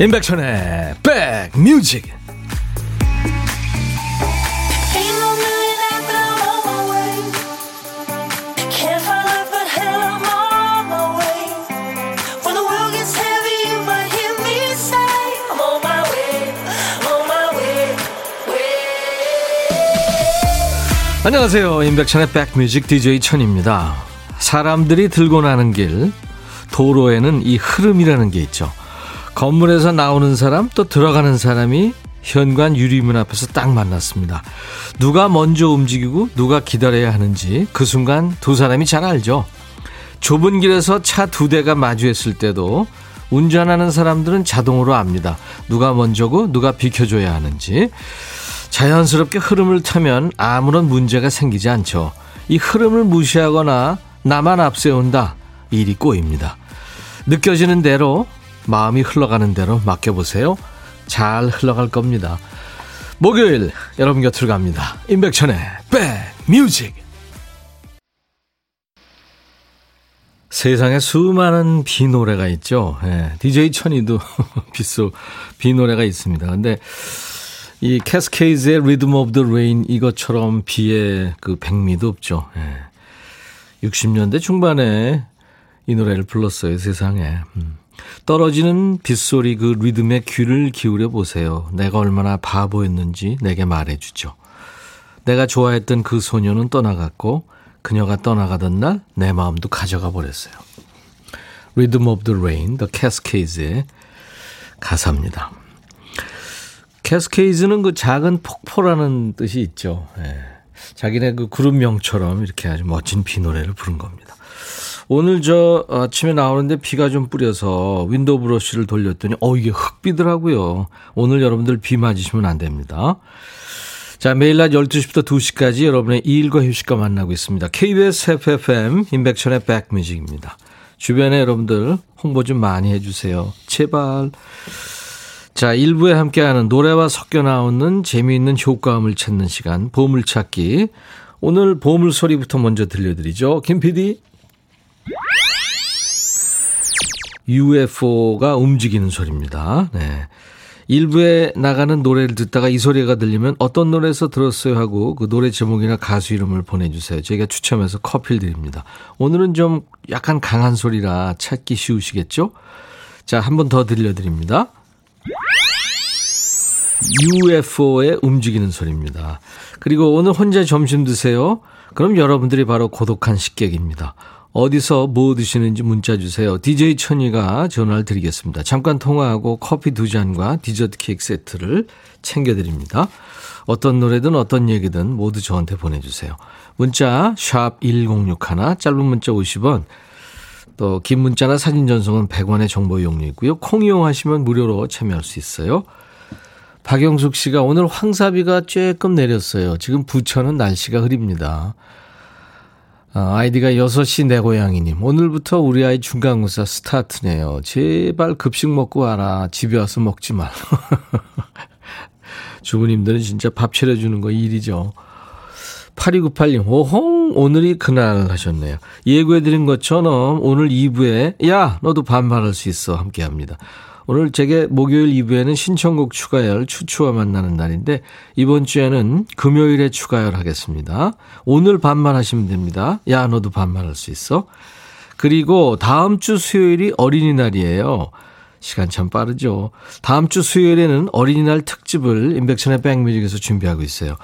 임백천의 백뮤직. 안녕하세요. 임백천의 백뮤직 DJ 천입니다. 사람들이 들고 나는 길 도로에는 이 흐름이라는 게 있죠 건물에서 나오는 사람 또 들어가는 사람이 현관 유리문 앞에서 딱 만났습니다. 누가 먼저 움직이고 누가 기다려야 하는지 그 순간 두 사람이 잘 알죠. 좁은 길에서 차 두 대가 마주했을 때도 운전하는 사람들은 자동으로 압니다. 누가 먼저고 누가 비켜줘야 하는지. 자연스럽게 흐름을 타면 아무런 문제가 생기지 않죠. 이 흐름을 무시하거나 나만 앞세운다. 일이 꼬입니다. 느껴지는 대로 마음이 흘러가는 대로 맡겨보세요. 잘 흘러갈 겁니다. 목요일 여러분 곁으로 갑니다. 임백천의 백뮤직 세상에 수많은 비 노래가 있죠. 예, DJ 천이도 빗소 비 노래가 있습니다. 근데 이 캐스케이즈의 Rhythm of the Rain 이것처럼 비의 그 백미도 없죠. 예. 60년대 중반에 이 노래를 불렀어요, 세상에. 음. 떨어지는 빗소리 그 리듬에 귀를 기울여 보세요. 내가 얼마나 바보였는지 내게 말해주죠. 내가 좋아했던 그 소녀는 떠나갔고 그녀가 떠나가던 날 내 마음도 가져가 버렸어요. Rhythm of the Rain, The Cascades의 가사입니다. 캐스케이즈는 그 작은 폭포라는 뜻이 있죠. 예. 자기네 그 그룹명처럼 이렇게 아주 멋진 비 노래를 부른 겁니다. 오늘 저 아침에 나오는데 비가 좀 뿌려서 윈도우 브러쉬를 돌렸더니 어 이게 흙비더라고요. 오늘 여러분들 비 맞으시면 안 됩니다. 자, 매일 낮 12시부터 2시까지 여러분의 일과 휴식과 만나고 있습니다. KBS FFM 인백천의 백뮤직입니다. 주변에 여러분들 홍보 좀 많이 해주세요. 제발. 자, 1부에 함께하는 노래와 섞여 나오는 재미있는 효과음을 찾는 시간, 보물찾기. 오늘 보물 소리부터 먼저 들려드리죠. 김 PD. UFO가 움직이는 소리입니다. 네. 일부에 나가는 노래를 듣다가 이 소리가 들리면 어떤 노래에서 들었어요 하고 그 노래 제목이나 가수 이름을 보내주세요. 저희가 추첨해서 커피를 드립니다. 오늘은 좀 약간 강한 소리라 찾기 쉬우시겠죠? 자, 한 번 더 들려드립니다. UFO의 움직이는 소리입니다. 그리고 오늘 혼자 점심 드세요? 그럼 여러분들이 바로 고독한 식객입니다. 어디서 뭐 드시는지 문자 주세요. DJ 천이가 전화를 드리겠습니다. 잠깐 통화하고 커피 두 잔과 디저트 케이크 세트를 챙겨드립니다. 어떤 노래든 어떤 얘기든 모두 저한테 보내주세요. 문자 1061, 짧은 문자 50원, 또 긴 문자나 사진 전송은 100원의 정보 이용료 있고요. 콩 이용하시면 무료로 참여할 수 있어요. 박영숙 씨가 오늘 황사비가 조금 내렸어요. 지금 부천은 날씨가 흐립니다. 아, 아이디가 6시 내 고양이님. 오늘부터 우리 아이 중간고사 스타트네요. 제발 급식 먹고 와라. 집에 와서 먹지 말. 주부님들은 진짜 밥 차려주는 거 일이죠. 8298님, 오홍, 오늘이 그날 하셨네요. 예고해드린 것처럼 오늘 2부에, 야, 너도 반말할 수 있어. 함께 합니다. 오늘 제게 목요일 2부에는 신청곡 추가열 추추와 만나는 날인데 이번 주에는 금요일에 추가열 하겠습니다. 오늘 반말하시면 됩니다. 야 너도 반말할 수 있어. 그리고 다음 주 수요일이 어린이날이에요. 시간 참 빠르죠. 다음 주 수요일에는 어린이날 특집을 인백천의 백뮤직에서 준비하고 있어요.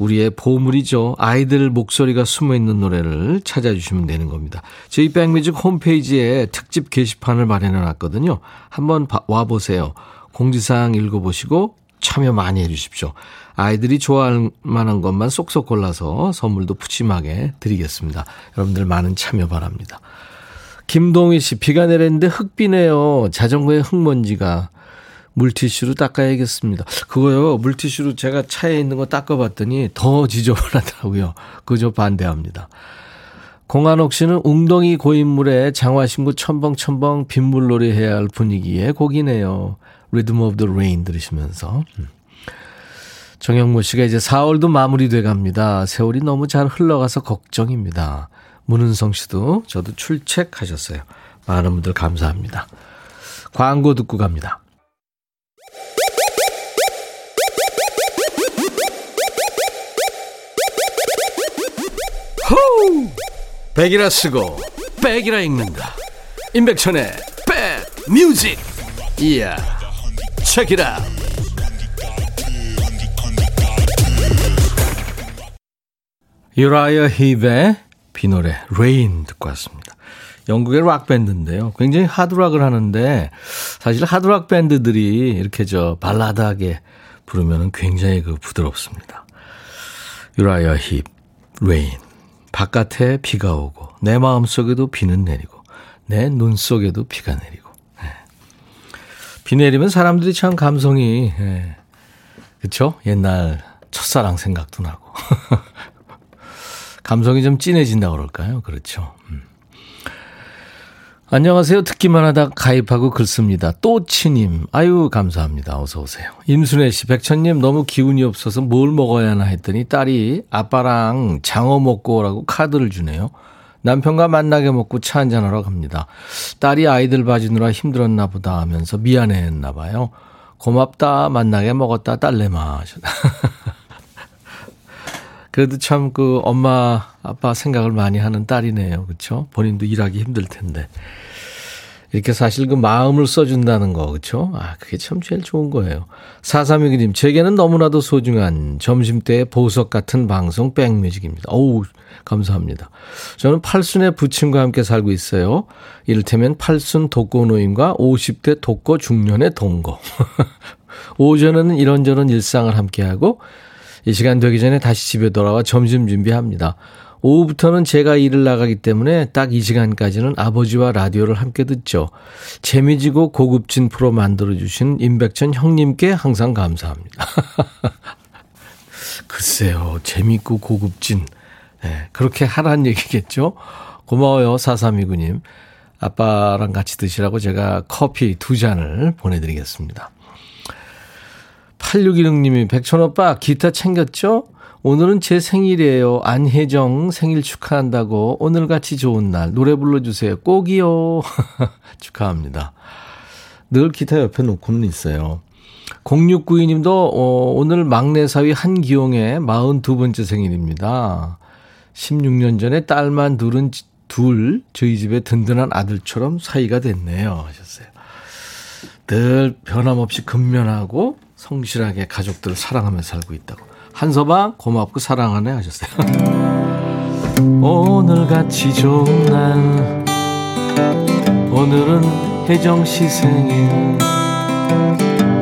우리의 보물이죠. 아이들 목소리가 숨어 있는 노래를 찾아주시면 되는 겁니다. 저희 백뮤직 홈페이지에 특집 게시판을 마련해 놨거든요. 한번 와보세요. 공지사항 읽어보시고 참여 많이 해주십시오. 아이들이 좋아할 만한 것만 쏙쏙 골라서 선물도 푸짐하게 드리겠습니다. 여러분들 많은 참여 바랍니다. 김동희 씨, 비가 내렸는데 흙비네요. 자전거에 흙먼지가. 물티슈로 닦아야겠습니다. 그거요, 물티슈로 제가 차에 있는 거 닦아봤더니 더 지저분하더라고요. 그저 반대합니다. 공한옥 씨는 웅덩이 고인물에 장화신구 첨벙첨벙 빗물놀이 해야 할 분위기의 곡이네요. Rhythm of the Rain 들으시면서. 음. 정영모 씨가 이제 4월도 마무리돼 갑니다. 세월이 너무 잘 흘러가서 걱정입니다. 문은성 씨도 저도 출첵하셨어요. 많은 분들 감사합니다. 광고 듣고 갑니다. 백이라 쓰고 백이라 읽는다. 임백천의 백 뮤직. 이야. 체키라. 유라이어 힙의 비노래 Rain 듣고 왔습니다. 영국의 락 밴드인데요. 굉장히 하드락을 하는데 사실 하드락 밴드들이 이렇게 저 발라드하게 부르면 굉장히 그 부드럽습니다. 유라이어 힙 Rain 바깥에 비가 오고 내 마음속에도 비는 내리고 내 눈 속에도 비가 내리고 네. 비 내리면 사람들이 참 감성이 네. 그쵸? 옛날 첫사랑 생각도 나고 감성이 좀 진해진다 그럴까요? 그렇죠. 음. 안녕하세요. 듣기만 하다 가입하고 글 씁니다. 또치님. 아유, 감사합니다. 어서 오세요. 임순애 씨, 백천님 너무 기운이 없어서 뭘 먹어야 하나 했더니 딸이 아빠랑 장어 먹고 오라고 카드를 주네요. 남편과 만나게 먹고 차 한잔하러 갑니다. 딸이 아이들 봐주느라 힘들었나 보다 하면서 미안해 했나 봐요. 고맙다, 만나게 먹었다, 딸내마. 그래도 참 그 엄마, 아빠 생각을 많이 하는 딸이네요. 그렇죠? 본인도 일하기 힘들 텐데. 이렇게 사실 그 마음을 써준다는 거, 그렇죠? 아, 그게 참 제일 좋은 거예요. 4362님, 제게는 너무나도 소중한 점심때의 보석 같은 방송 백뮤직입니다. 어우, 감사합니다. 저는 팔순의 부친과 함께 살고 있어요. 이를테면 팔순 독거 노인과 50대 독거 중년의 동거. 오전에는 이런저런 일상을 함께하고 이 시간 되기 전에 다시 집에 돌아와 점심 준비합니다. 오후부터는 제가 일을 나가기 때문에 딱 이 시간까지는 아버지와 라디오를 함께 듣죠. 재미지고 고급진 프로 만들어주신 임백천 형님께 항상 감사합니다. 글쎄요, 재밌고 고급진. 네, 그렇게 하란 얘기겠죠? 고마워요, 4329님. 아빠랑 같이 드시라고 제가 커피 두 잔을 보내드리겠습니다. 8616님이 백천오빠 기타 챙겼죠? 오늘은 제 생일이에요. 안혜정 생일 축하한다고 오늘같이 좋은 날 노래 불러주세요. 꼭이요. 축하합니다. 늘 기타 옆에 놓고는 있어요. 0692님도 어, 오늘 막내 사위 한기용의 42번째 생일입니다. 16년 전에 딸만 둘은 둘 저희 집에 든든한 아들처럼 사이가 됐네요 하셨어요. 늘 변함없이 근면하고 성실하게 가족들을 사랑하며 살고 있다고. 한서방 고맙고 사랑하네 하셨어요. 오늘같이 좋은 날 오늘은 혜정 씨 생일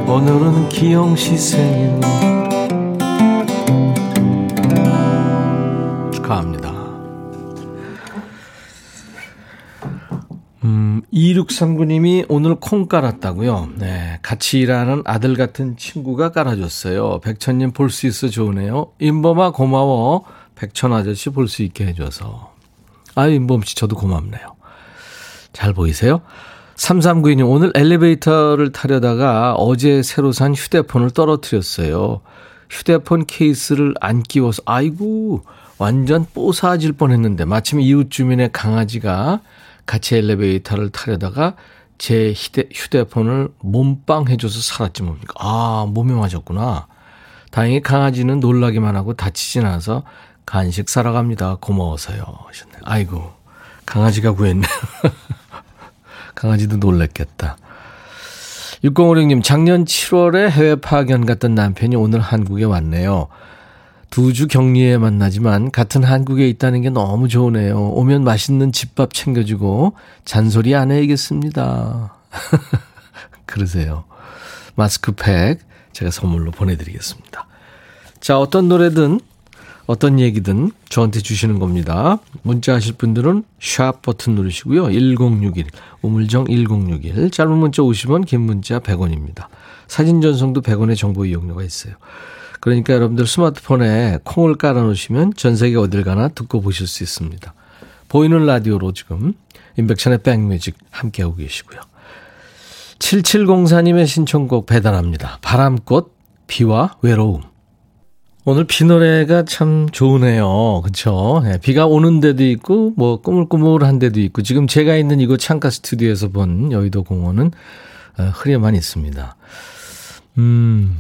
오늘은 기영 씨 생일 6639님이 오늘 콩 깔았다고요. 네, 같이 일하는 아들 같은 친구가 깔아줬어요. 백천님 볼 수 있어 좋으네요. 임범아 고마워. 백천 아저씨 볼 수 있게 해줘서. 아, 임범 씨 저도 고맙네요. 잘 보이세요? 3392님 오늘 엘리베이터를 타려다가 어제 새로 산 휴대폰을 떨어뜨렸어요. 휴대폰 케이스를 안 끼워서 아이고 완전 뽀사질 뻔했는데 마침 이웃 주민의 강아지가 같이 엘리베이터를 타려다가 제 휴대, 휴대폰을 몸빵 해줘서 살았지 뭡니까. 아, 맞았구나. 다행히 강아지는 놀라기만 하고 다치진 않아서 간식 사러 갑니다. 고마워서요. 하셨네. 아이고, 강아지가 구했네. 강아지도 놀랬겠다. 6056님, 작년 7월에 해외 파견 갔던 남편이 오늘 한국에 왔네요. 두 주 격리에 만나지만 같은 한국에 있다는 게 너무 좋으네요. 오면 맛있는 집밥 챙겨주고 잔소리 안 해야겠습니다. 그러세요. 마스크팩 제가 선물로 보내드리겠습니다. 자, 어떤 노래든 어떤 얘기든 저한테 주시는 겁니다. 문자 하실 분들은 샵 버튼 누르시고요. 1061, 우물정 1061, 짧은 문자 50원, 긴 문자 100원입니다. 사진 전송도 100원의 정보 이용료가 있어요. 그러니까 여러분들 스마트폰에 콩을 깔아놓으시면 전 세계 어딜 가나 듣고 보실 수 있습니다. 보이는 라디오로 지금 임백천의 백뮤직 함께하고 계시고요. 7704님의 신청곡 배달합니다. 바람꽃, 비와 외로움. 오늘 비 노래가 참 좋으네요. 그쵸? 네, 비가 오는 데도 있고, 뭐, 꾸물꾸물한 데도 있고, 지금 제가 있는 이곳 창가 스튜디오에서 본 여의도 공원은 어, 흐려만 있습니다. 음,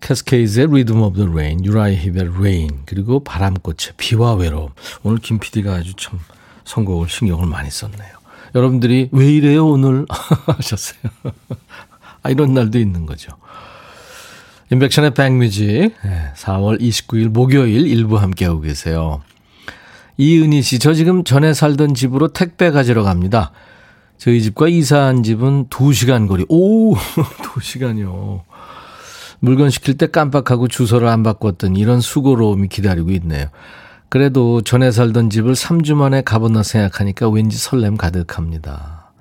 캐스케이즈의 Rhythm of the Rain, 유라이어 힙의 Rain, 그리고 바람꽃의 비와 외로움. 오늘 김 PD가 아주 참 선곡을 신경을 많이 썼네요. 여러분들이 왜 이래요 오늘 하셨어요. 아, 이런 날도 있는 거죠. 인백션의 백뮤직 4월 29일 목요일 일부 함께하고 계세요. 이은희 씨, 저 지금 전에 살던 집으로 택배 가지러 갑니다. 저희 집과 이사한 집은 2시간 거리. 오, 2시간이요. 물건 시킬 때 깜빡하고 주소를 안 바꿨던 이런 수고로움이 기다리고 있네요. 그래도 전에 살던 집을 3주 만에 가보나 생각하니까 왠지 설렘 가득합니다.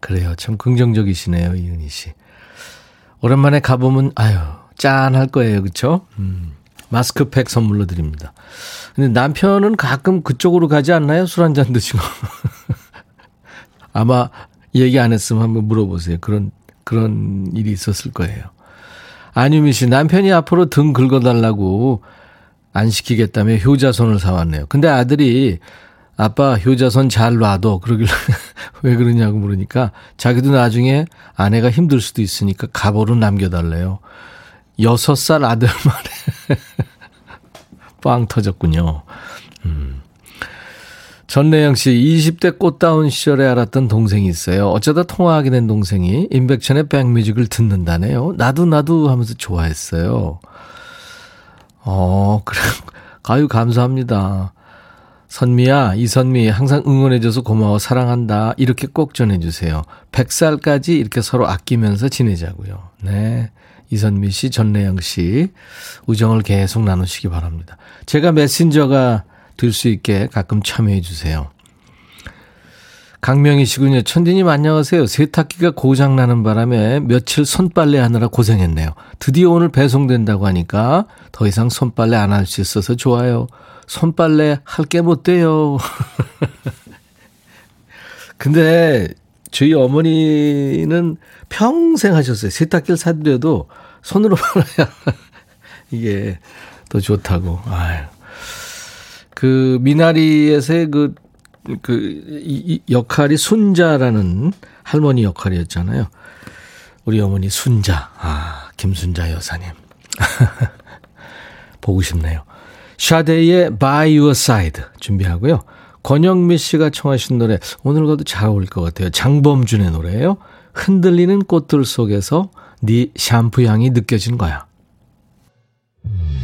그래요. 참 긍정적이시네요, 이은희 씨. 오랜만에 가보면, 아유, 짠할 거예요. 그쵸? 음, 마스크팩 선물로 드립니다. 근데 남편은 가끔 그쪽으로 가지 않나요? 술 한 잔 드시고. 아마 얘기 안 했으면 한번 물어보세요. 그런, 그런 일이 있었을 거예요. 안유미 씨, 남편이 앞으로 등 긁어달라고 안 시키겠다며 효자손을 사왔네요. 근데 아들이 아빠 효자손 잘 놔둬. 그러길래 왜 그러냐고 물으니까 자기도 나중에 아내가 힘들 수도 있으니까 가보로 남겨달래요. 여섯 살 아들만에 빵 터졌군요. 음. 전래영 씨, 20대 꽃다운 시절에 알았던 동생이 있어요. 어쩌다 통화하게 된 동생이 임백천의 백뮤직을 듣는다네요. 나도 나도 하면서 좋아했어요. 어, 그래. 가유 감사합니다. 선미야, 이선미, 항상 응원해줘서 고마워, 사랑한다. 이렇게 꼭 전해주세요. 100살까지 이렇게 서로 아끼면서 지내자고요. 네. 이선미 씨, 전래영 씨, 우정을 계속 나누시기 바랍니다. 제가 메신저가 될수 있게 가끔 참여해 주세요. 강명희 씨군요. 천디님 안녕하세요. 세탁기가 고장나는 바람에 며칠 손빨래 하느라 고생했네요. 드디어 오늘 배송된다고 하니까 더 이상 손빨래 안 할 수 있어서 좋아요. 손빨래 할 게 못 돼요. 근데 저희 어머니는 평생 하셨어요. 세탁기를 사드려도 손으로 말아야 이게 더 좋다고. 아유. 그 미나리에서의 그, 그, 이, 이 역할이 순자라는 할머니 역할이었잖아요. 우리 어머니 순자. 아, 김순자 여사님. 보고 싶네요. 샤데이의 By Your Side 준비하고요. 권영미 씨가 청하신 노래 오늘 가도 잘 어울릴 것 같아요. 장범준의 노래예요. 흔들리는 꽃들 속에서 네 샴푸 향이 느껴진 거야. 너의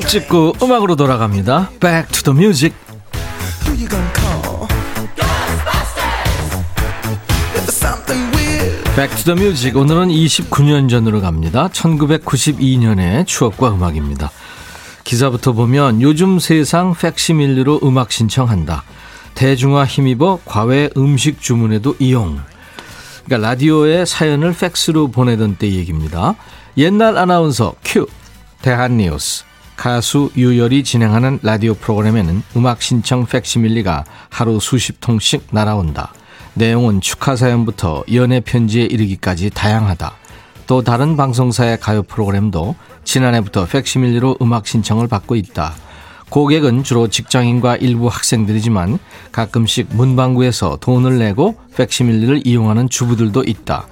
추억 찍고 음악으로 돌아갑니다. Back to the music. Back to the music. 오늘은 29년 전으로 갑니다. 1992년의 추억과 음악입니다. 기사부터 보면 요즘 세상 팩시밀리로 음악 신청한다. 대중화 힘입어 과외 음식 주문에도 이용. 그러니까 라디오에 사연을 팩스로 보내던 때 얘기입니다. 옛날 아나운서 큐 대한뉴스 가수 유열이 진행하는 라디오 프로그램에는 음악 신청 팩시밀리가 하루 수십 통씩 날아온다. 내용은 축하 사연부터 연애 편지에 이르기까지 다양하다. 또 다른 방송사의 가요 프로그램도 지난해부터 팩시밀리로 음악 신청을 받고 있다. 고객은 주로 직장인과 일부 학생들이지만 가끔씩 문방구에서 돈을 내고 팩시밀리를 이용하는 주부들도 있다.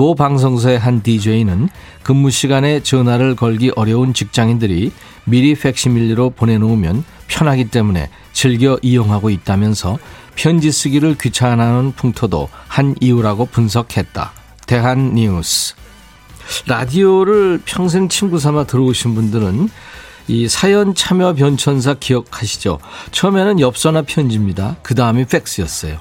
모 방송사의 한 DJ는 근무 시간에 전화를 걸기 어려운 직장인들이 미리 팩시밀리로 보내놓으면 편하기 때문에 즐겨 이용하고 있다면서 편지 쓰기를 귀찮아하는 풍토도 한 이유라고 분석했다. 대한뉴스 라디오를 평생 친구 삼아 들어오신 분들은 이 사연 참여 변천사 기억하시죠? 처음에는 엽서나 편지입니다. 그 다음이 팩스였어요.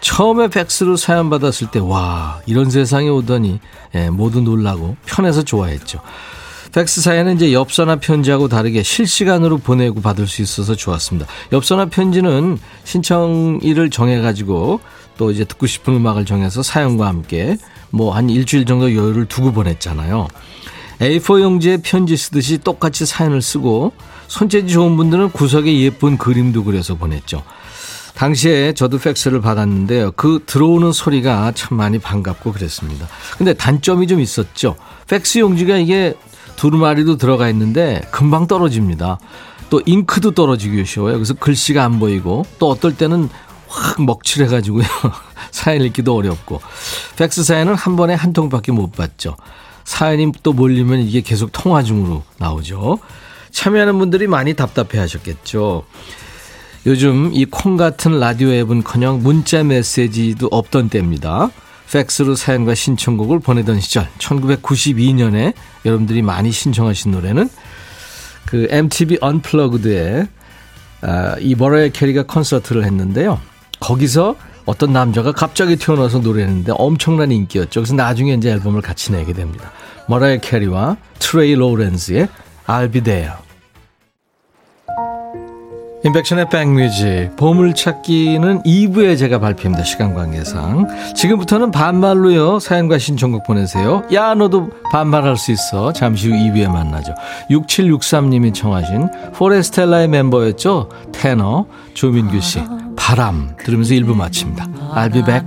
처음에 팩스로 사연 받았을 때, 와, 이런 세상에 오더니, 예, 모두 놀라고 편해서 좋아했죠. 팩스 사연은 이제 엽서나 편지하고 다르게 실시간으로 보내고 받을 수 있어서 좋았습니다. 엽서나 편지는 신청일을 정해가지고 또 이제 듣고 싶은 음악을 정해서 사연과 함께 뭐 한 일주일 정도 여유를 두고 보냈잖아요. A4 용지에 편지 쓰듯이 똑같이 사연을 쓰고 손재주 좋은 분들은 구석에 예쁜 그림도 그려서 보냈죠. 당시에 저도 팩스를 받았는데요. 그 들어오는 소리가 참 많이 반갑고 그랬습니다. 근데 단점이 좀 있었죠. 팩스 용지가 이게 두루마리로 들어가 있는데 금방 떨어집니다. 또 잉크도 떨어지기 쉬워요. 그래서 글씨가 안 보이고 또 어떨 때는 확 먹칠해가지고요. 사연 읽기도 어렵고. 팩스 사연은 한 번에 한 통밖에 못 받죠. 사연이 또 몰리면 이게 계속 통화 중으로 나오죠. 참여하는 분들이 많이 답답해 하셨겠죠. 요즘 이 콩 같은 라디오 앱은 커녕 문자 메시지도 없던 때입니다. 팩스로 사연과 신청곡을 보내던 시절 1992년에 여러분들이 많이 신청하신 노래는 그 MTV Unplugged에 아, 이 머라이어 캐리가 콘서트를 했는데요. 거기서 어떤 남자가 갑자기 튀어나와서 노래했는데 엄청난 인기였죠. 그래서 나중에 이제 앨범을 같이 내게 됩니다. 머라이어 캐리와 트레이 로렌즈의 I'll Be There. 임백천의 백뮤직 보물찾기는 2부에 제가 발표합니다. 시간 관계상. 지금부터는 반말로요. 사연과 신청곡 보내세요. 야 너도 반말할 수 있어. 잠시 후 2부에 만나죠. 6763님이 청하신 포레스텔라의 멤버였죠. 테너 조민규 씨. 바람 들으면서 1부 마칩니다. I'll be back.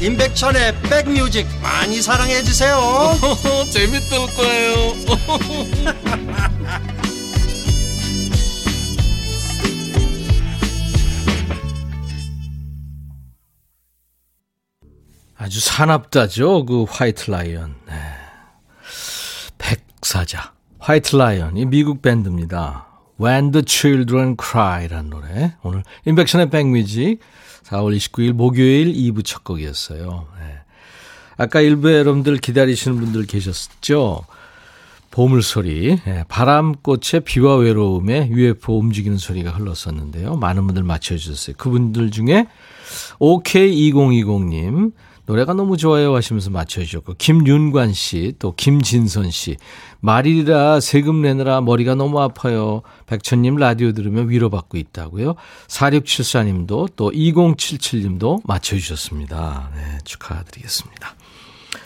임백천의 백뮤직 많이 사랑해 주세요. 재밌을 거예요. 아주 사납다죠 그 화이트 라이언. 네. 백사자 화이트 라이언 이 미국 밴드입니다. When the Children Cry라는 노래. 오늘 인백션의 백뮤직 4월 29일 목요일 2부 첫 곡이었어요. 네. 아까 일부 여러분들 기다리시는 분들 계셨죠? 보물소리, 네. 바람꽃의 비와 외로움에 UFO 움직이는 소리가 흘렀었는데요. 많은 분들 맞춰주셨어요. 그분들 중에 OK2020님, 노래가 너무 좋아요 하시면서 맞춰주셨고, 김윤관 씨, 또 김진선 씨, 말일이라 세금 내느라 머리가 너무 아파요. 백천님 라디오 들으면 위로받고 있다고요. 4674님도 또 2077님도 맞춰주셨습니다. 네, 축하드리겠습니다.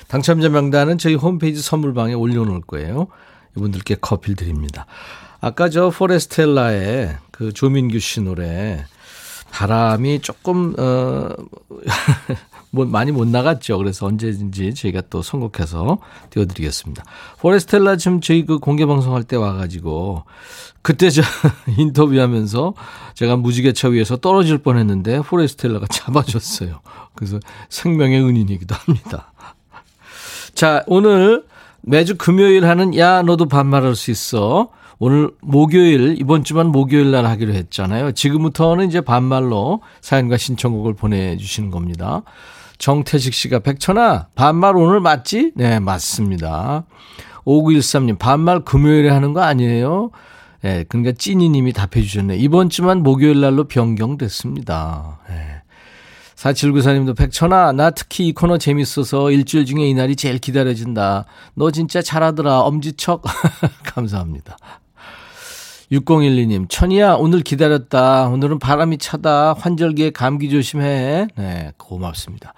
당첨자 명단은 저희 홈페이지 선물방에 올려놓을 거예요. 이분들께 커피를 드립니다. 아까 저 포레스텔라의 그 조민규 씨 노래 바람이 조금 어 뭐 많이 못 나갔죠. 그래서 언제든지 저희가 또 선곡해서 띄워드리겠습니다. 포레스텔라 지금 저희 그 공개 방송할 때 와가지고 그때 저 인터뷰하면서 제가 무지개차 위에서 떨어질 뻔했는데 포레스텔라가 잡아줬어요. 그래서 생명의 은인이기도 합니다. 자 오늘 매주 금요일 하는 야 너도 반말할 수 있어. 오늘 목요일 이번 주만 목요일 날 하기로 했잖아요. 지금부터는 이제 반말로 사연과 신청곡을 보내주시는 겁니다. 정태식 씨가 백천아 반말 오늘 맞지? 네 맞습니다. 5913님 반말 금요일에 하는 거 아니에요? 네, 그러니까 찐이님이 답해 주셨네. 이번 주만 목요일 날로 변경됐습니다. 네. 4794님도 백천아 나 특히 이 코너 재밌어서 일주일 중에 이날이 제일 기다려진다. 너 진짜 잘하더라 엄지척 감사합니다. 6012님, 천이야, 오늘 기다렸다. 오늘은 바람이 차다. 환절기에 감기 조심해. 네, 고맙습니다.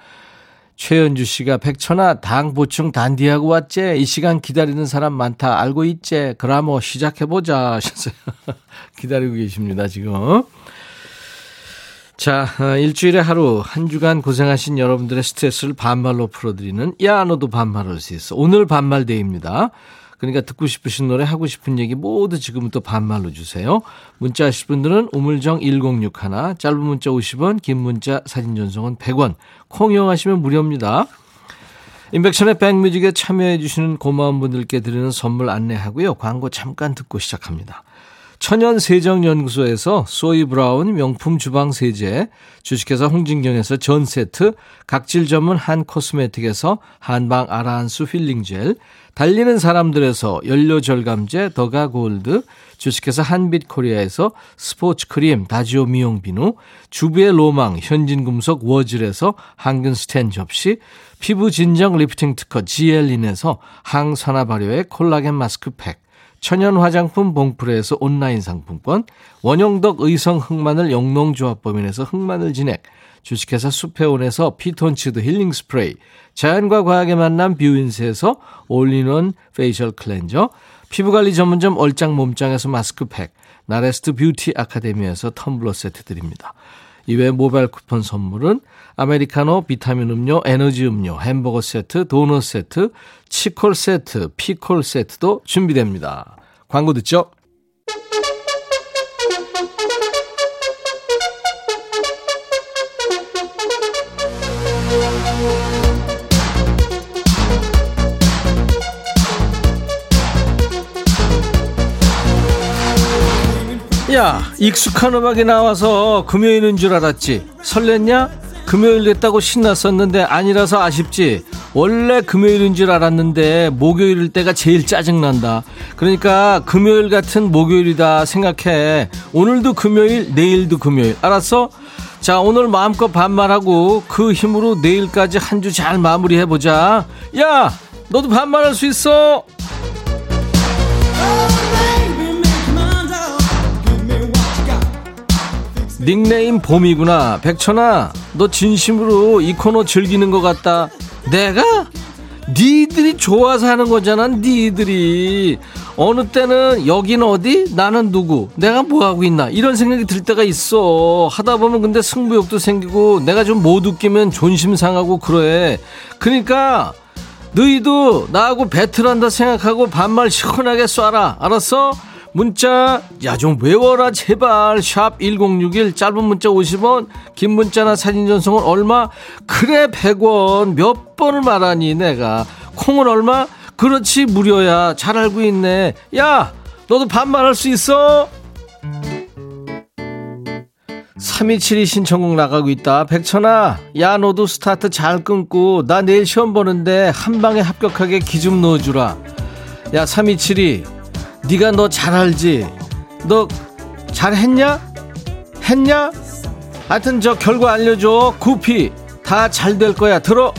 최현주 씨가 백천아 당 보충 단디하고 왔제 이 시간 기다리는 사람 많다 알고 있제 그럼 뭐 시작해보자 하셨어요 기다리고 계십니다 지금 자 어, 일주일에 하루 한 주간 고생하신 여러분들의 스트레스를 반말로 풀어드리는 야 너도 반말할 수 있어 오늘 반말데이입니다 그러니까 듣고 싶으신 노래 하고 싶은 얘기 모두 지금부터 반말로 주세요. 문자 하실 분들은 우물정 1061 짧은 문자 50원 긴 문자 사진 전송은 100원 콩 이용하시면 무료입니다. 인백션의 백뮤직에 참여해 주시는 고마운 분들께 드리는 선물 안내하고요. 광고 잠깐 듣고 시작합니다. 천연세정연구소에서 소이 브라운 명품 주방 세제, 주식회사 홍진경에서 전 세트, 각질 전문 한 코스메틱에서 한방 아라한수 힐링 젤, 달리는 사람들에서 연료 절감제 더가 골드, 주식회사 한빛 코리아에서 스포츠 크림 다지오 미용 비누, 주부의 로망 현진금속 워즐에서 항균 스텐 접시, 피부 진정 리프팅 특허 지엘린에서 항산화 발효의 콜라겐 마스크 팩, 천연 화장품 봉프레에서 온라인 상품권, 원형덕 의성 흑마늘 영농조합법인에서 흑마늘 진액, 주식회사 수페온에서 피톤치드 힐링 스프레이, 자연과 과학의 만남 뷰인스에서 all-in-one facial cleanser, 피부관리 전문점 얼짱 몸짱에서 마스크팩, 나레스트 뷰티 아카데미에서 텀블러 세트 드립니다. 이외 모바일 쿠폰 선물은 아메리카노, 비타민 음료, 에너지 음료, 햄버거 세트, 도넛 세트, 치콜 세트, 피콜 세트도 준비됩니다. 광고 듣죠? 야, 익숙한 음악이 나와서 금요일인 줄 알았지. 설렜냐? 금요일 됐다고 신났었는데 아니라서 아쉽지. 원래 금요일인 줄 알았는데 목요일일 때가 제일 짜증난다. 그러니까 금요일 같은 목요일이다 생각해. 오늘도 금요일, 내일도 금요일. 알았어? 자, 오늘 마음껏 반말하고 그 힘으로 내일까지 한 주 잘 마무리해보자. 야, 너도 반말할 수 있어. 닉네임 봄이구나. 백천아, 너 진심으로 이 코너 즐기는 것 같다. 내가? 니들이 좋아서 하는 거잖아, 니들이. 어느 때는 여긴 어디? 나는 누구? 내가 뭐 하고 있나? 이런 생각이 들 때가 있어. 하다 보면 근데 승부욕도 생기고 내가 좀 못 웃기면 존심 상하고 그래. 그러니까 너희도 나하고 배틀한다 생각하고 반말 시원하게 쏴라. 알았어? 문자 야 좀 외워라 제발. 샵 1061 짧은 문자 50원 긴 문자나 사진 전송은 얼마? 그래 100원. 몇 번을 말하니 내가? 콩은 얼마? 그렇지 무료야. 잘 알고 있네. 야 너도 반말할 수 있어? 327이 신청곡 나가고 있다. 백천아 야 너도 스타트 잘 끊고 나 내일 시험 보는데 한 방에 합격하게 기 좀 넣어주라. 야 327이 네가 너 잘 알지? 너 잘했냐? 했냐? 하여튼 저 결과 알려줘. 구피 다 잘 될 거야. 들어.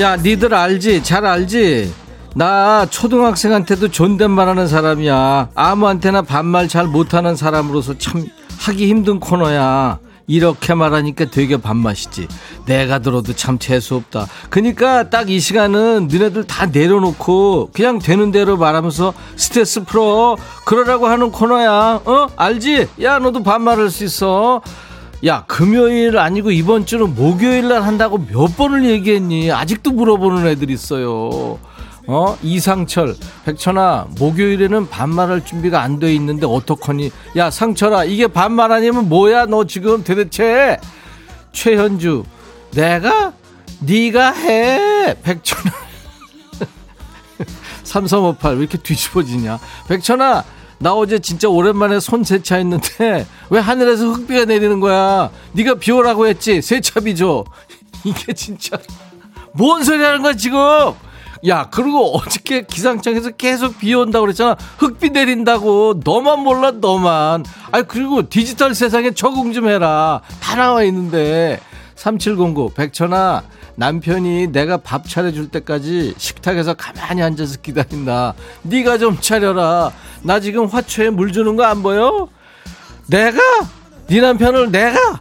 야, 니들 알지? 잘 알지? 나 초등학생한테도 존댓말 하는 사람이야. 아무한테나 반말 잘 못하는 사람으로서 참 하기 힘든 코너야. 이렇게 말하니까 되게 반맛이지. 내가 들어도 참 재수없다. 그니까 딱 이 시간은 너네들 다 내려놓고 그냥 되는 대로 말하면서 스트레스 풀어. 그러라고 하는 코너야. 어? 알지? 야, 너도 반말할 수 있어. 야, 금요일 아니고 이번 주는 목요일 날 한다고 몇 번을 얘기했니? 아직도 물어보는 애들 있어요. 어? 이상철, 백천아, 목요일에는 반말할 준비가 안 돼 있는데 어떡하니? 야, 상철아, 이게 반말 아니면 뭐야, 너 지금 도대체? 최현주, 내가? 네가 해! 백천아. 3358, 왜 이렇게 뒤집어지냐? 백천아, 나 어제 진짜 오랜만에 손 세차했는데 왜 하늘에서 흙비가 내리는 거야? 네가 비 오라고 했지? 세차비 줘. 이게 진짜 뭔 소리 하는 거야 지금? 야, 그리고 어저께 기상청에서 계속 비 온다고 그랬잖아. 흙비 내린다고. 너만 몰라, 너만. 아니, 그리고 디지털 세상에 적응 좀 해라. 다 나와 있는데. 3709 백천아 남편이 내가 밥 차려줄 때까지 식탁에서 가만히 앉아서 기다린다 네가 좀 차려라 나 지금 화초에 물 주는 거 안 보여? 내가? 네 남편을 내가?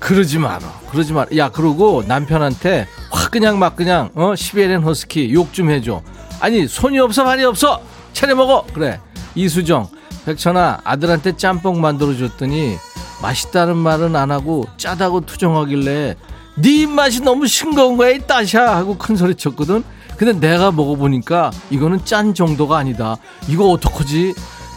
그러지 마라 그러지 마라 야 그러고 남편한테 확 그냥 막 그냥 어? 시베리안 허스키 욕 좀 해줘. 아니 손이 없어 발이 없어. 차려 먹어. 그래. 이수정 백천아 아들한테 짬뽕 만들어 줬더니 맛있다는 말은 안 하고 짜다고 투정하길래 네 입맛이 너무 싱거운 거야 이 따샤 하고 큰 소리 쳤거든. 근데 내가 먹어보니까 이거는 짠 정도가 아니다. 이거 어떡하지?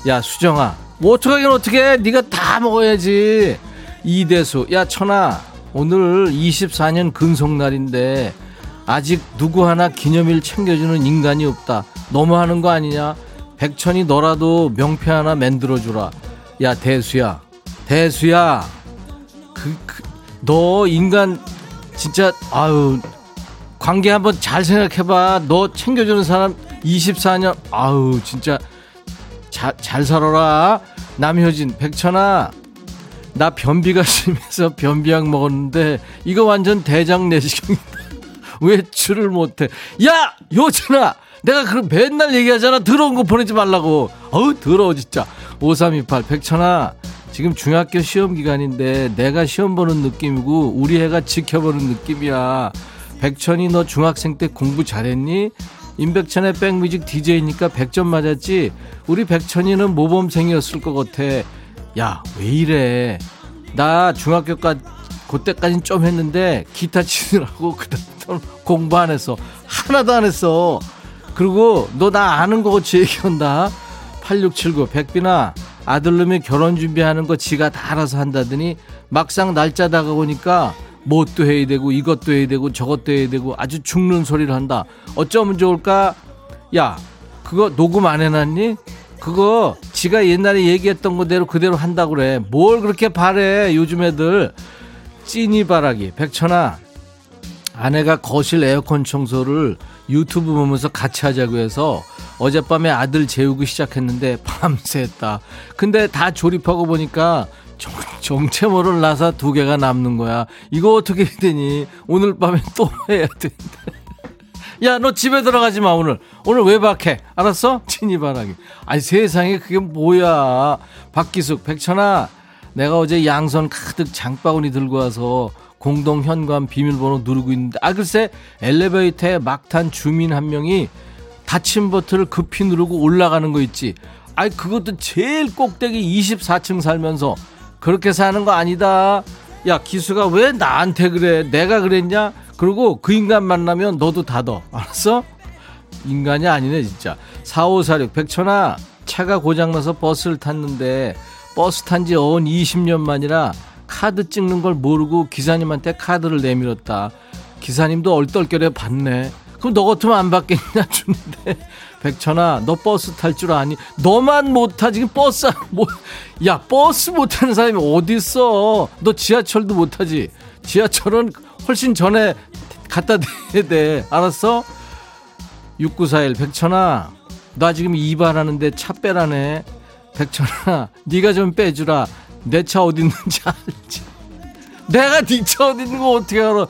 야 수정아 뭐 어떡하긴 어떡해? 네가 다 먹어야지. 이대수 야 천아 오늘 24년 근속날인데 아직 누구 하나 기념일 챙겨주는 인간이 없다. 너무하는 거 아니냐? 백천이 너라도 명패 하나 만들어주라. 야 대수야. 대수야. 그, 그, 너 인간 진짜 아유. 관계 한번 잘 생각해봐. 너 챙겨주는 사람 24년. 아유 진짜. 자, 잘 살아라. 남효진 백천아. 나 변비가 심해서 변비약 먹었는데 이거 완전 대장 내시경이다 외출을 못해? 야 효진아! 내가 그럼 맨날 얘기하잖아. 더러운 거 보내지 말라고. 어우 더러워 진짜. 5328 백천아. 지금 중학교 시험 기간인데 내가 시험 보는 느낌이고 우리 애가 지켜보는 느낌이야. 백천이 너 중학생 때 공부 잘했니? 임백천의 백뮤직 DJ니까 100점 맞았지? 우리 백천이는 모범생이었을 것 같아. 야 왜 이래? 나 중학교까지 그때까진 좀 했는데 기타 치느라고 그다음 공부 안 했어 하나도 안 했어. 그리고 너 나 아는 거 같이 얘기한다. 8679 백빈아 아들놈이 결혼 준비하는 거 지가 다 알아서 한다더니 막상 날짜 다가오니까 뭣도 해야 되고 이것도 해야 되고 저것도 해야 되고 아주 죽는 소리를 한다. 어쩌면 좋을까? 야 그거 녹음 안 해놨니? 그거 지가 옛날에 얘기했던 거대로 그대로 한다고 그래. 뭘 그렇게 바래 요즘 애들 찐이 바라기 백천아 아내가 거실 에어컨 청소를 유튜브 보면서 같이 하자고 해서 어젯밤에 아들 재우고 시작했는데 밤새 했다. 근데 다 조립하고 보니까 정, 정체 모를 나사 두 개가 남는 거야. 이거 어떻게 해야 되니? 오늘 밤에 또 해야 되는데. 야, 너 집에 들어가지 마, 오늘. 오늘 외박해. 알았어? 친이바라기. 아니, 세상에 그게 뭐야. 박기숙, 백천아. 내가 어제 양손 가득 장바구니 들고 와서 공동 현관 비밀번호 누르고 있는데 아 글쎄 엘리베이터에 막 탄 주민 한 명이 닫힌 버튼을 급히 누르고 올라가는 거 있지. 아이 그것도 제일 꼭대기 24층 살면서 그렇게 사는 거 아니다. 야 기수가 왜 나한테 그래? 내가 그랬냐? 그리고 그 인간 만나면 너도 닫어. 알았어? 인간이 아니네 진짜. 4546 백천아 차가 고장나서 버스를 탔는데 버스 탄 지 어언 20년 만이라 카드 찍는 걸 모르고 기사님한테 카드를 내밀었다. 기사님도 얼떨결에 받네. 그럼 너 같으면 안 받겠냐 주는데 백천아 너 버스 탈 줄 아니? 너만 못 타 지금 버스 뭐야 버스 못 타는 사람이 어디 있어? 너 지하철도 못 타지? 지하철은 훨씬 전에 갖다 대야 돼. 알았어? 6941 백천아 나 지금 이발하는데 차 빼라네. 백천아 네가 좀 빼주라. 내 차 어디 있는지 알지? 내가 네 차 어디 있는 거 어떻게 알아?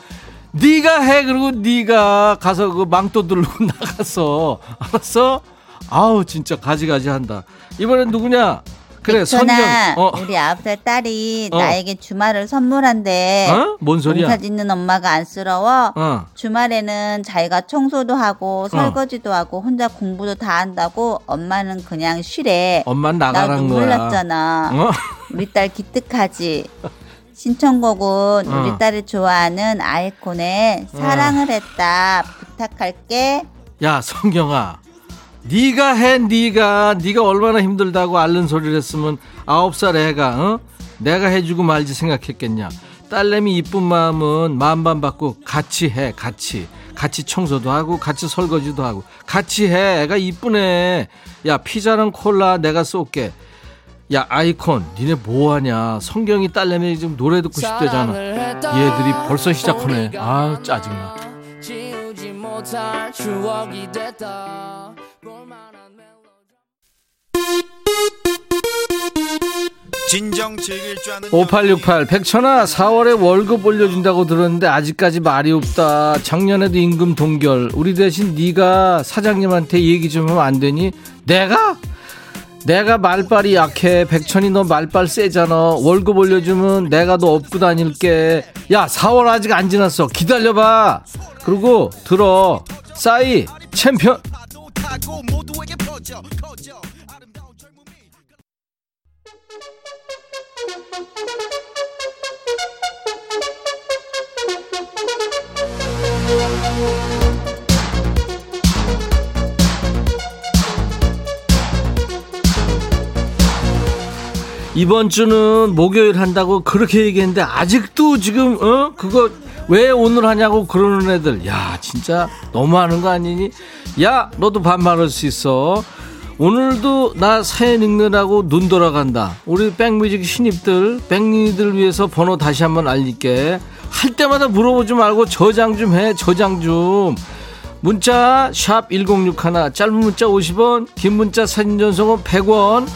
네가 해 그리고 네가 가서 그 망토 들고 나가서 알았어? 아우 진짜 가지가지 한다. 이번엔 누구냐? 그래 선경. 어. 우리 아홉 살 딸이 어. 나에게 주말을 선물한대. 어? 뭔 소리야? 농사 짓는 엄마가 안쓰러워. 어. 주말에는 자기가 청소도 하고 어. 설거지도 하고 혼자 공부도 다 한다고 엄마는 그냥 쉬래. 엄만 나가란 거야. 몰랐잖아. 어? 우리 딸 기특하지. 신청곡은 어. 우리 딸이 좋아하는 아이콘의 사랑을 했다 부탁할게. 야 성경아, 네가 해 네가. 네가 얼마나 힘들다고 앓는 소리를 했으면 아홉 살 애가 어? 내가 해주고 말지 생각했겠냐. 딸내미 이쁜 마음은 마음만 받고 같이 해 같이. 같이 청소도 하고 같이 설거지도 하고. 같이 해 애가 이쁘네. 야 피자랑 콜라 내가 쏠게. 야 아이콘 니네 뭐하냐. 성경이 딸내미 지금 노래 듣고 싶대잖아. 얘들이 벌써 시작하네. 아 짜증나 진정 즐길 줄 아는 5868 백천아 4월에 월급 올려준다고 들었는데 아직까지 말이 없다. 작년에도 임금 동결. 우리 대신 네가 사장님한테 얘기 좀 하면 안 되니? 내가? 내가 말빨이 약해. 백천이 너 말빨 세잖아. 월급 올려주면 내가 너 업고 다닐게. 야 4월 아직 안 지났어. 기다려봐. 그리고 들어. 싸이 챔피언 이번 주는 목요일 한다고 그렇게 얘기했는데 아직도 지금 어? 그거 왜 오늘 하냐고 그러는 애들. 야 진짜 너무하는 거 아니니? 야 너도 반말할 수 있어. 오늘도 나 사연 읽느라고 눈 돌아간다. 우리 백뮤직 신입들 백니들 위해서 번호 다시 한번 알릴게. 할 때마다 물어보지 말고 저장 좀 해 저장 좀. 문자 샵 1061 짧은 문자 50원 긴 문자 사진 전송은 100원.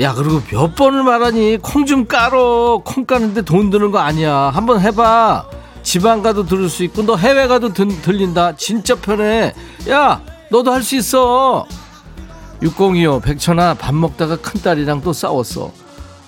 야 그리고 몇 번을 말하니 콩 좀 깔어. 콩 까는데 돈 드는 거 아니야. 한번 해봐 지방 가도 들을 수 있고 너 해외 가도 들, 들린다. 진짜 편해. 야 너도 할 수 있어. 6025 백천아 밥 먹다가 큰딸이랑 또 싸웠어.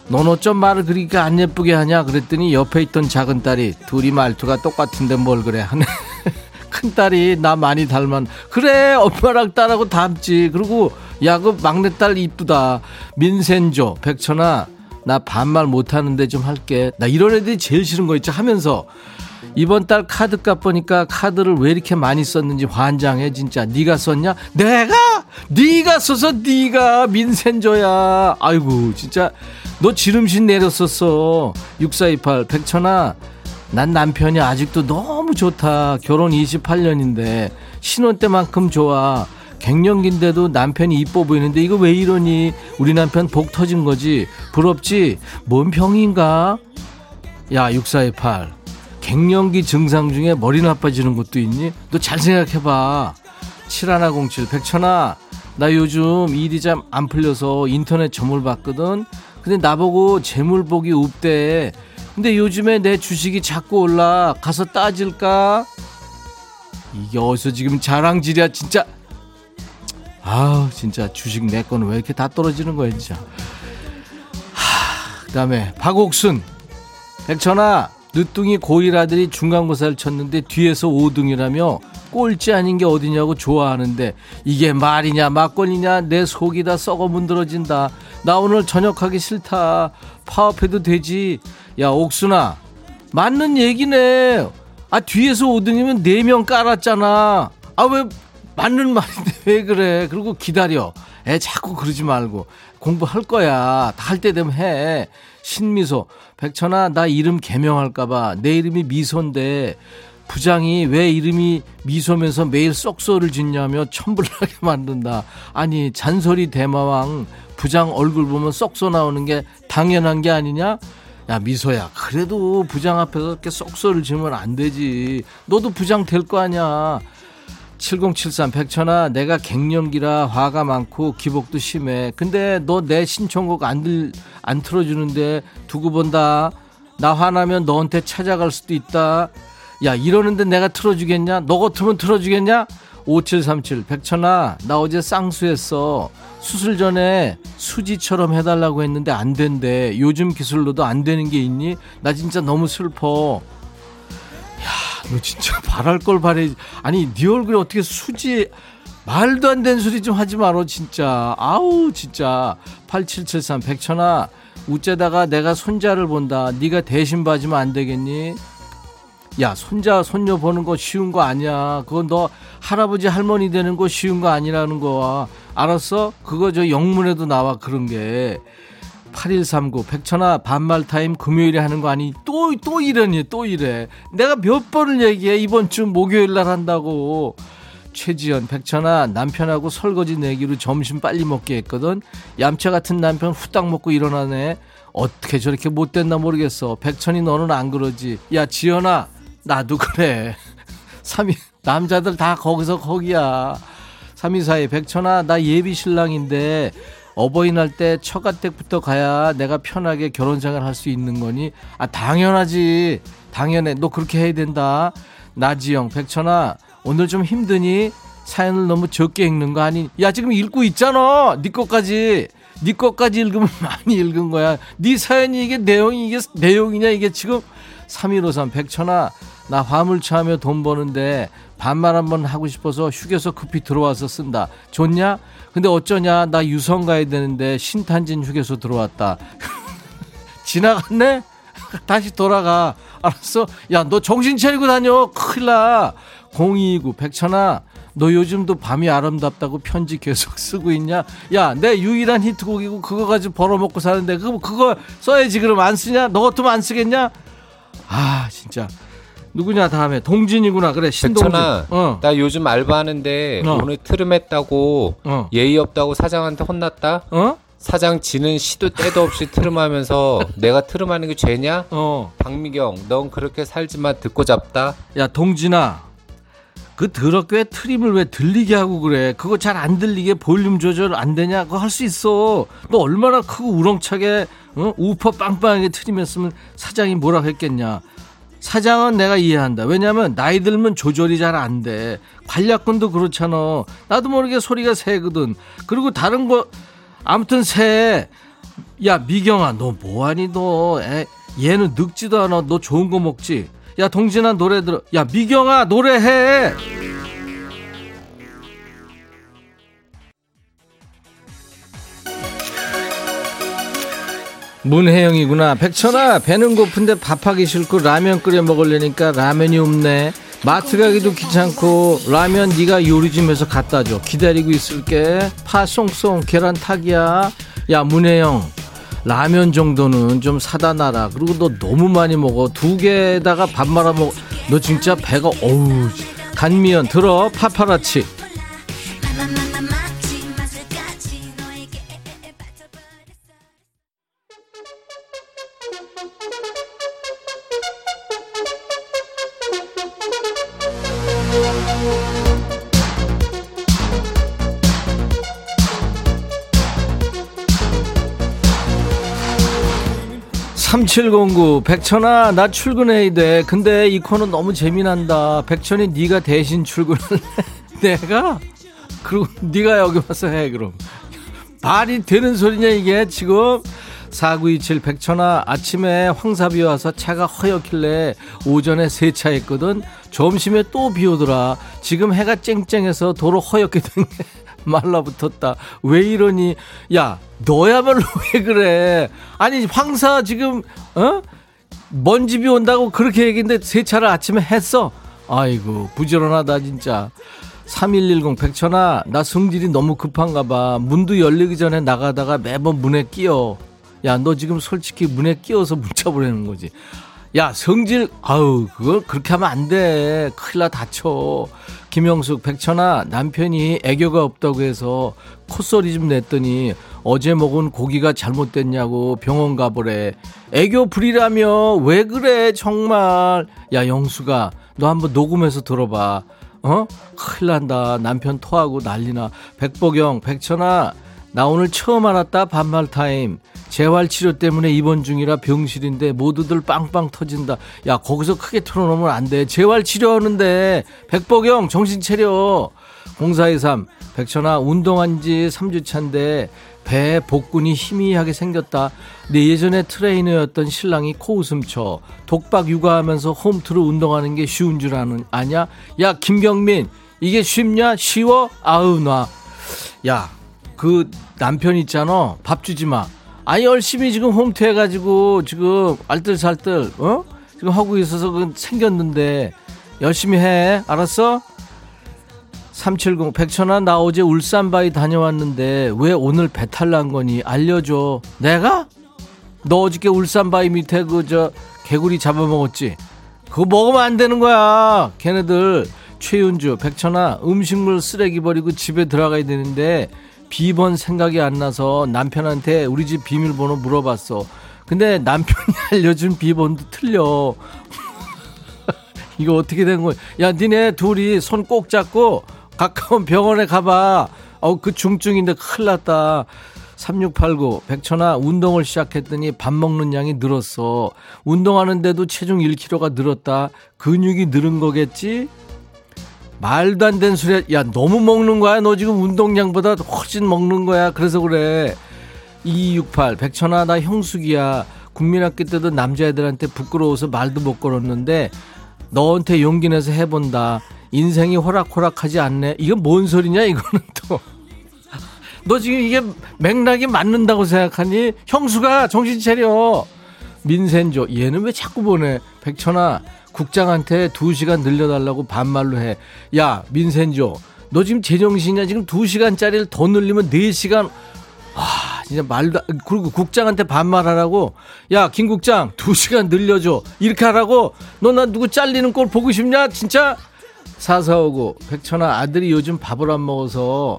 넌 어쩜 말을 그렇게 안 예쁘게 하냐? 그랬더니 옆에 있던 작은 딸이 둘이 말투가 똑같은데 뭘 그래 하네. 큰딸이 나 많이 닮은 그래 엄마랑 딸하고 닮지. 그리고 야 그 막내딸 이쁘다. 민센조 백천아 나 반말 못하는데 좀 할게. 나 이런 애들이 제일 싫은 거 있죠 하면서 이번 달 카드값 보니까 카드를 왜 이렇게 많이 썼는지 환장해 진짜 네가 썼냐 내가 네가 써서 네가 민센조야 아이고 진짜 너 지름신 내렸었어 6428 백천아 난 남편이 아직도 너무 좋다 결혼 28년인데 신혼 때만큼 좋아 갱년기인데도 남편이 이뻐 보이는데 이거 왜 이러니? 우리 남편 복 터진 거지. 부럽지? 뭔 병인가? 야, 6428. 갱년기 증상 중에 머리 나빠지는 것도 있니? 너 잘 생각해봐. 7107. 백천아, 나 요즘 일이 좀안 풀려서 인터넷 점을 봤거든? 근데 나보고 재물 보기 없대. 근데 요즘에 내 주식이 자꾸 올라. 가서 따질까? 이게 어디서 지금 자랑질이야, 진짜. 아 진짜 주식 내 거는 왜 이렇게 다 떨어지는 거야 진짜 하, 그다음에 박옥순 백천아 늦둥이 고1 아들이 중간고사를 쳤는데 뒤에서 5등이라며 꼴찌 아닌 게 어디냐고 좋아하는데 이게 말이냐 막걸리냐 내 속이 다 썩어 문드러진다 나 오늘 저녁하기 싫다 파업해도 되지 야 옥순아 맞는 얘기네 아 뒤에서 5등이면 4명 깔았잖아 아 왜 맞는 말인데 왜 그래? 그리고 기다려. 애 자꾸 그러지 말고 공부할 거야. 다 할 때 되면 해. 신미소. 백천아 나 이름 개명할까봐 내 이름이 미소인데 부장이 왜 이름이 미소면서 매일 쏙소를 짓냐며 천불나게 만든다. 아니 잔소리 대마왕 부장 얼굴 보면 쏙소 나오는 게 당연한 게 아니냐? 야 미소야 그래도 부장 앞에서 이렇게 쏙소를 지면 안 되지. 너도 부장 될 거 아니야. 7073 백천아 내가 갱년기라 화가 많고 기복도 심해. 근데 너 내 신청곡 안, 들, 안 틀어주는데 두고 본다. 나 화나면 너한테 찾아갈 수도 있다. 야 이러는데 내가 틀어주겠냐? 너 같으면 틀어주겠냐? 5737 백천아 나 어제 쌍수했어. 수술 전에 수지처럼 해달라고 했는데 안 된대. 요즘 기술로도 안 되는 게 있니? 나 진짜 너무 슬퍼 너 진짜 바랄 걸 바래. 아니, 네 얼굴에 어떻게 수지, 말도 안 되는 소리 좀 하지 마라, 진짜. 아우, 진짜. 8773, 백천아, 우째다가 내가 손자를 본다. 네가 대신 봐주면 안 되겠니? 야, 손자, 손녀 보는 거 쉬운 거 아니야. 그건 너 할아버지, 할머니 되는 거 쉬운 거 아니라는 거야. 알았어? 그거 저 영문에도 나와, 그런 게. 8139 백천아 반말 타임 금요일에 하는 거 아니 또 또 이러니 또 이래. 내가 몇 번을 얘기해? 이번 주 목요일 날 한다고. 최지연 백천아 남편하고 설거지 내기로 점심 빨리 먹게 했거든. 얌체 같은 남편 후딱 먹고 일어나네. 어떻게 저렇게 못됐나 모르겠어. 백천이 너는 안 그러지. 야 지연아 나도 그래. 3위 남자들 다 거기서 거기야. 3 2 4에 백천아 나 예비 신랑인데 어버이날 때 처가댁부터 가야 내가 편하게 결혼 생활 할 수 있는 거니? 아, 당연하지. 당연해. 너 그렇게 해야 된다. 나지영, 백천아, 오늘 좀 힘드니? 사연을 너무 적게 읽는 거 아니? 야, 지금 읽고 있잖아. 네 것까지. 네 것까지 읽으면 많이 읽은 거야. 네 사연이 이게 내용이 이게 내용이냐 이게 지금 3153 백천아 나 화물차하며 돈 버는데 반말 한번 하고 싶어서 휴게소 급히 들어와서 쓴다. 좋냐? 근데 어쩌냐? 나 유성 가야 되는데 신탄진 휴게소 들어왔다. 지나갔네? 다시 돌아가. 알았어? 야, 너 정신 차리고 다녀. 큰일 나. 029 백천아. 너 요즘도 밤이 아름답다고 편지 계속 쓰고 있냐? 야, 내 유일한 히트곡이고 그거 가지고 벌어먹고 사는데 그거 써야지 그럼 안 쓰냐? 너 같으면 안 쓰겠냐? 아, 진짜. 누구냐 다음에 동진이구나 그래 신동진 백천아 어. 나 요즘 알바하는데 어. 오늘 트름했다고 어. 예의 없다고 사장한테 혼났다 어? 사장 지는 시도 때도 없이 트름하면서 내가 트름하는 게 죄냐? 어. 박미경 넌 그렇게 살지만 듣고 잡다 야 동진아 그 더럽게 트림을 왜 들리게 하고 그래 그거 잘 안 들리게 볼륨 조절 안 되냐 그거 할 수 있어 너 얼마나 크고 우렁차게 어? 우퍼 빵빵하게 트림했으면 사장이 뭐라 했겠냐 사장은 내가 이해한다. 왜냐면 나이 들면 조절이 잘 안 돼. 관략근도 그렇잖아. 나도 모르게 소리가 새거든. 그리고 다른 거 아무튼 새. 야 미경아 너 뭐하니 너. 에, 얘는 늙지도 않아. 너 좋은 거 먹지. 야 동진아 노래 들어. 야 미경아 노래해. 문혜영이구나. 백천아, 배는 고픈데 밥하기 싫고 라면 끓여 먹으려니까 라면이 없네. 마트 가기도 귀찮고 라면 네가 요리 좀 해서 갖다 줘. 기다리고 있을게. 파 송송 계란 탁이야. 야, 문혜영. 라면 정도는 좀 사다 놔라. 그리고 너 너무 많이 먹어. 두 개에다가 밥 말아 먹어. 너 진짜 배가 어우. 간미연 들어. 파파라치. 3709 백천아 나 출근해야 돼 근데 이 코너 너무 재미난다. 백천이 네가 대신 출근을 해. 내가? 그리고 네가 여기 와서 해 그럼. 말이 되는 소리냐 이게? 지금 4927 백천아 아침에 황사비 와서 차가 허옇길래 오전에 세차했거든. 점심에 또 비 오더라. 지금 해가 쨍쨍해서 도로 허옇게 된게 말라붙었다. 왜 이러니? 야, 너야말로 왜 그래? 아니, 황사 지금, 어? 먼지 비 온다고 그렇게 얘기했는데 세차를 아침에 했어? 아이고, 부지런하다, 진짜. 3110 백천아, 나 성질이 너무 급한가 봐. 문도 열리기 전에 나가다가 매번 문에 끼어. 야, 너 지금 솔직히 문에 끼어서 문자 보내는 거지. 야, 성질, 아우, 그걸 그렇게 하면 안 돼. 큰일 나 다쳐. 김영숙, 백천아, 남편이 애교가 없다고 해서 콧소리 좀 냈더니 어제 먹은 고기가 잘못됐냐고 병원 가보래. 애교 불이라며 왜 그래, 정말. 야, 영수가, 너 한번 녹음해서 들어봐. 어? 큰일 난다. 남편 토하고 난리나. 백보경, 백천아, 나 오늘 처음 알았다. 반말 타임. 재활 치료 때문에 입원 중이라 병실인데 모두들 빵빵 터진다. 야, 거기서 크게 틀어놓으면 안 돼. 재활 치료하는데. 백복영, 정신 차려. 0423, 백천아, 운동한 지 3주 차인데 배 복근이 희미하게 생겼다. 내 예전에 트레이너였던 신랑이 코웃음 쳐. 독박 육아하면서 홈트로 운동하는 게 쉬운 줄 아는, 아냐? 야, 김경민, 이게 쉽냐? 쉬워? 아우, 나. 야, 그 남편 있잖아. 밥 주지 마. 아니 열심히 지금 홈트 해가지고 지금 알뜰살뜰 어 지금 하고 있어서 그 생겼는데 열심히 해 알았어? 370 백천아 나 어제 울산 바위 다녀왔는데 왜 오늘 배탈 난 거니 알려줘 내가? 너 어저께 울산 바위 밑에 그 저 개구리 잡아먹었지? 그거 먹으면 안 되는 거야 걔네들 최윤주 백천아 음식물 쓰레기 버리고 집에 들어가야 되는데 비번 생각이 안 나서 남편한테 우리 집 비밀번호 물어봤어. 근데 남편이 알려준 비번도 틀려. 이거 어떻게 된 거야? 야, 니네 둘이 손 꼭 잡고 가까운 병원에 가봐. 어, 그 중증인데 큰일 났다. 3689 백천아 운동을 시작했더니 밥 먹는 양이 늘었어. 운동하는데도 체중 1kg가 늘었다. 근육이 늘은 거겠지? 말도 안 되는 소리야. 야 너무 먹는 거야. 너 지금 운동량보다 훨씬 먹는 거야. 그래서 그래. 2268 백천아 나 형숙이야. 국민학교 때도 남자애들한테 부끄러워서 말도 못 걸었는데 너한테 용기 내서 해본다. 인생이 호락호락하지 않네. 이건 뭔 소리냐 이거는 또. 너 지금 이게 맥락이 맞는다고 생각하니? 형수가 정신 차려. 민센조 얘는 왜 자꾸 보내? 백천아 국장한테 두 시간 늘려달라고 반말로 해. 야 민센조 너 지금 제정신이야? 지금 두 시간짜리를 더 늘리면 네 시간. 아 진짜 말도 그리고 국장한테 반말하라고. 야 김 국장 두 시간 늘려줘. 이렇게 하라고. 너 나 누구 잘리는 꼴 보고 싶냐? 진짜. 사사오구 백천아 아들이 요즘 밥을 안 먹어서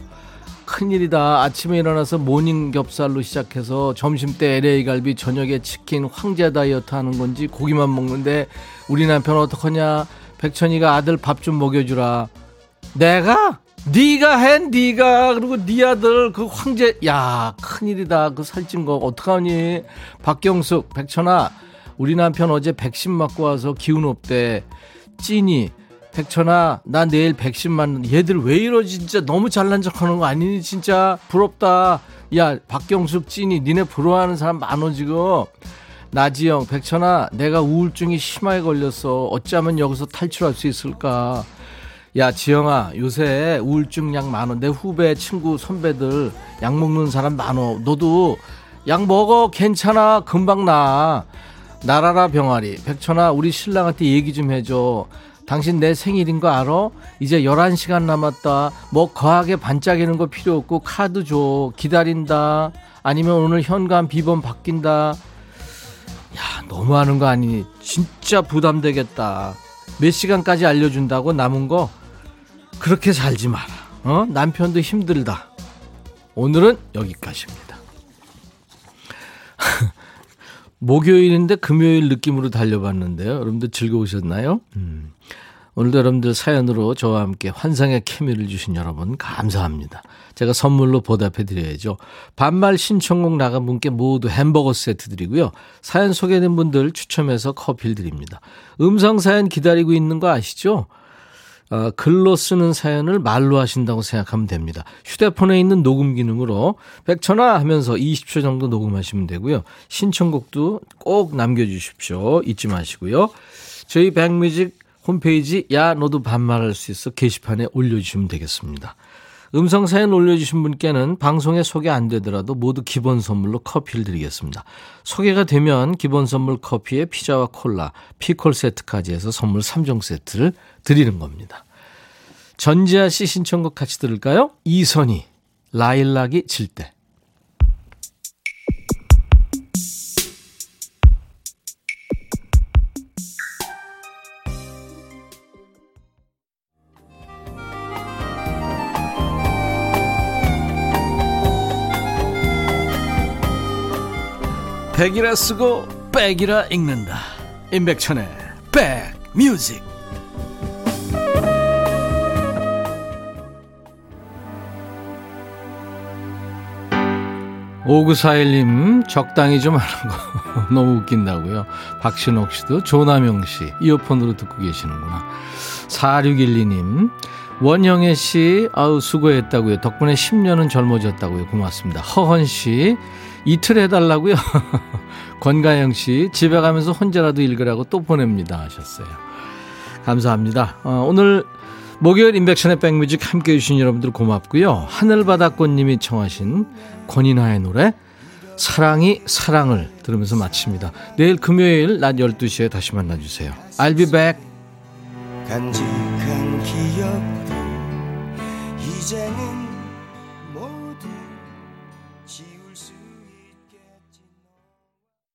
큰일이다. 아침에 일어나서 morning 겹살로 시작해서 점심 때 LA 갈비, 저녁에 치킨, 황제 다이어트 하는 건지 고기만 먹는데 우리 남편 어떡하냐? 백천이가 아들 밥 좀 먹여주라. 내가? 네가 해, 네가 그리고 네 아들 그 황제 야 큰일이다. 그 살찐 거 어떡하니? 박경숙, 백천아, 우리 남편 어제 백신 맞고 와서 기운 없대. 찐이 백천아 나 내일 백신 맞는 얘들 왜 이러지 진짜 너무 잘난 척하는 거 아니니 진짜 부럽다 야 박경숙 찐이 니네 부러워하는 사람 많어 지금 나지영 백천아 내가 우울증이 심하게 걸렸어 어쩌면 여기서 탈출할 수 있을까 야 지영아 요새 우울증 약 많어 내 후배 친구 선배들 약 먹는 사람 많어 너도 약 먹어 괜찮아 금방 나 나라라 병아리 백천아 우리 신랑한테 얘기 좀 해줘 당신 내 생일인 거 알아? 이제 11시간 남았다. 뭐 거하게 반짝이는 거 필요 없고 카드 줘. 기다린다. 아니면 오늘 현관 비번 바뀐다. 야, 너무하는 거 아니니? 진짜 부담되겠다. 몇 시간까지 알려준다고 남은 거? 그렇게 살지 마라. 어? 남편도 힘들다. 오늘은 여기까지입니다. 목요일인데 금요일 느낌으로 달려봤는데요. 여러분들 즐거우셨나요? 음. 오늘도 여러분들 사연으로 저와 함께 환상의 케미를 주신 여러분 감사합니다. 제가 선물로 보답해 드려야죠. 반말 신청곡 나간 분께 모두 햄버거 세트 드리고요. 사연 소개된 분들 추첨해서 커피를 드립니다. 음성 사연 기다리고 있는 거 아시죠? 어, 글로 쓰는 사연을 말로 하신다고 생각하면 됩니다. 휴대폰에 있는 녹음 기능으로 백천화 하면서 20초 정도 녹음하시면 되고요. 신청곡도 꼭 남겨주십시오. 잊지 마시고요. 저희 백뮤직 홈페이지 야 너도 반말할 수 있어 게시판에 올려주시면 되겠습니다. 음성 사연 올려주신 분께는 방송에 소개 안 되더라도 모두 기본 선물로 커피를 드리겠습니다. 소개가 되면 기본 선물 커피에 피자와 콜라, 피콜 세트까지 해서 선물 3종 세트를 드리는 겁니다. 전지아 씨 신청곡 같이 들을까요? 이선희, 라일락이 질 때. 백이라 쓰고 백이라 읽는다. 임백천의 백뮤직. 5941님 적당히 좀 하는 거 너무 웃긴다고요. 박신옥 씨도 조남영 씨 이어폰으로 듣고 계시는구나. 4612님 원영애 씨 아우 수고했다고요. 덕분에 10년은 젊어졌다고요. 고맙습니다. 허헌 씨 이틀 해달라고요? 권가영 씨, 집에 가면서 혼자라도 읽으라고 또 보냅니다. 하셨어요. 감사합니다. 어, 오늘 목요일 인백션의 백뮤직 함께 해주신 여러분들 고맙고요. 하늘바다꽃님이 청하신 권인하의 노래 사랑이 사랑을 들으면서 마칩니다. 내일 금요일 낮 12시에 다시 만나주세요. I'll be back. 간직한 기억도 이제는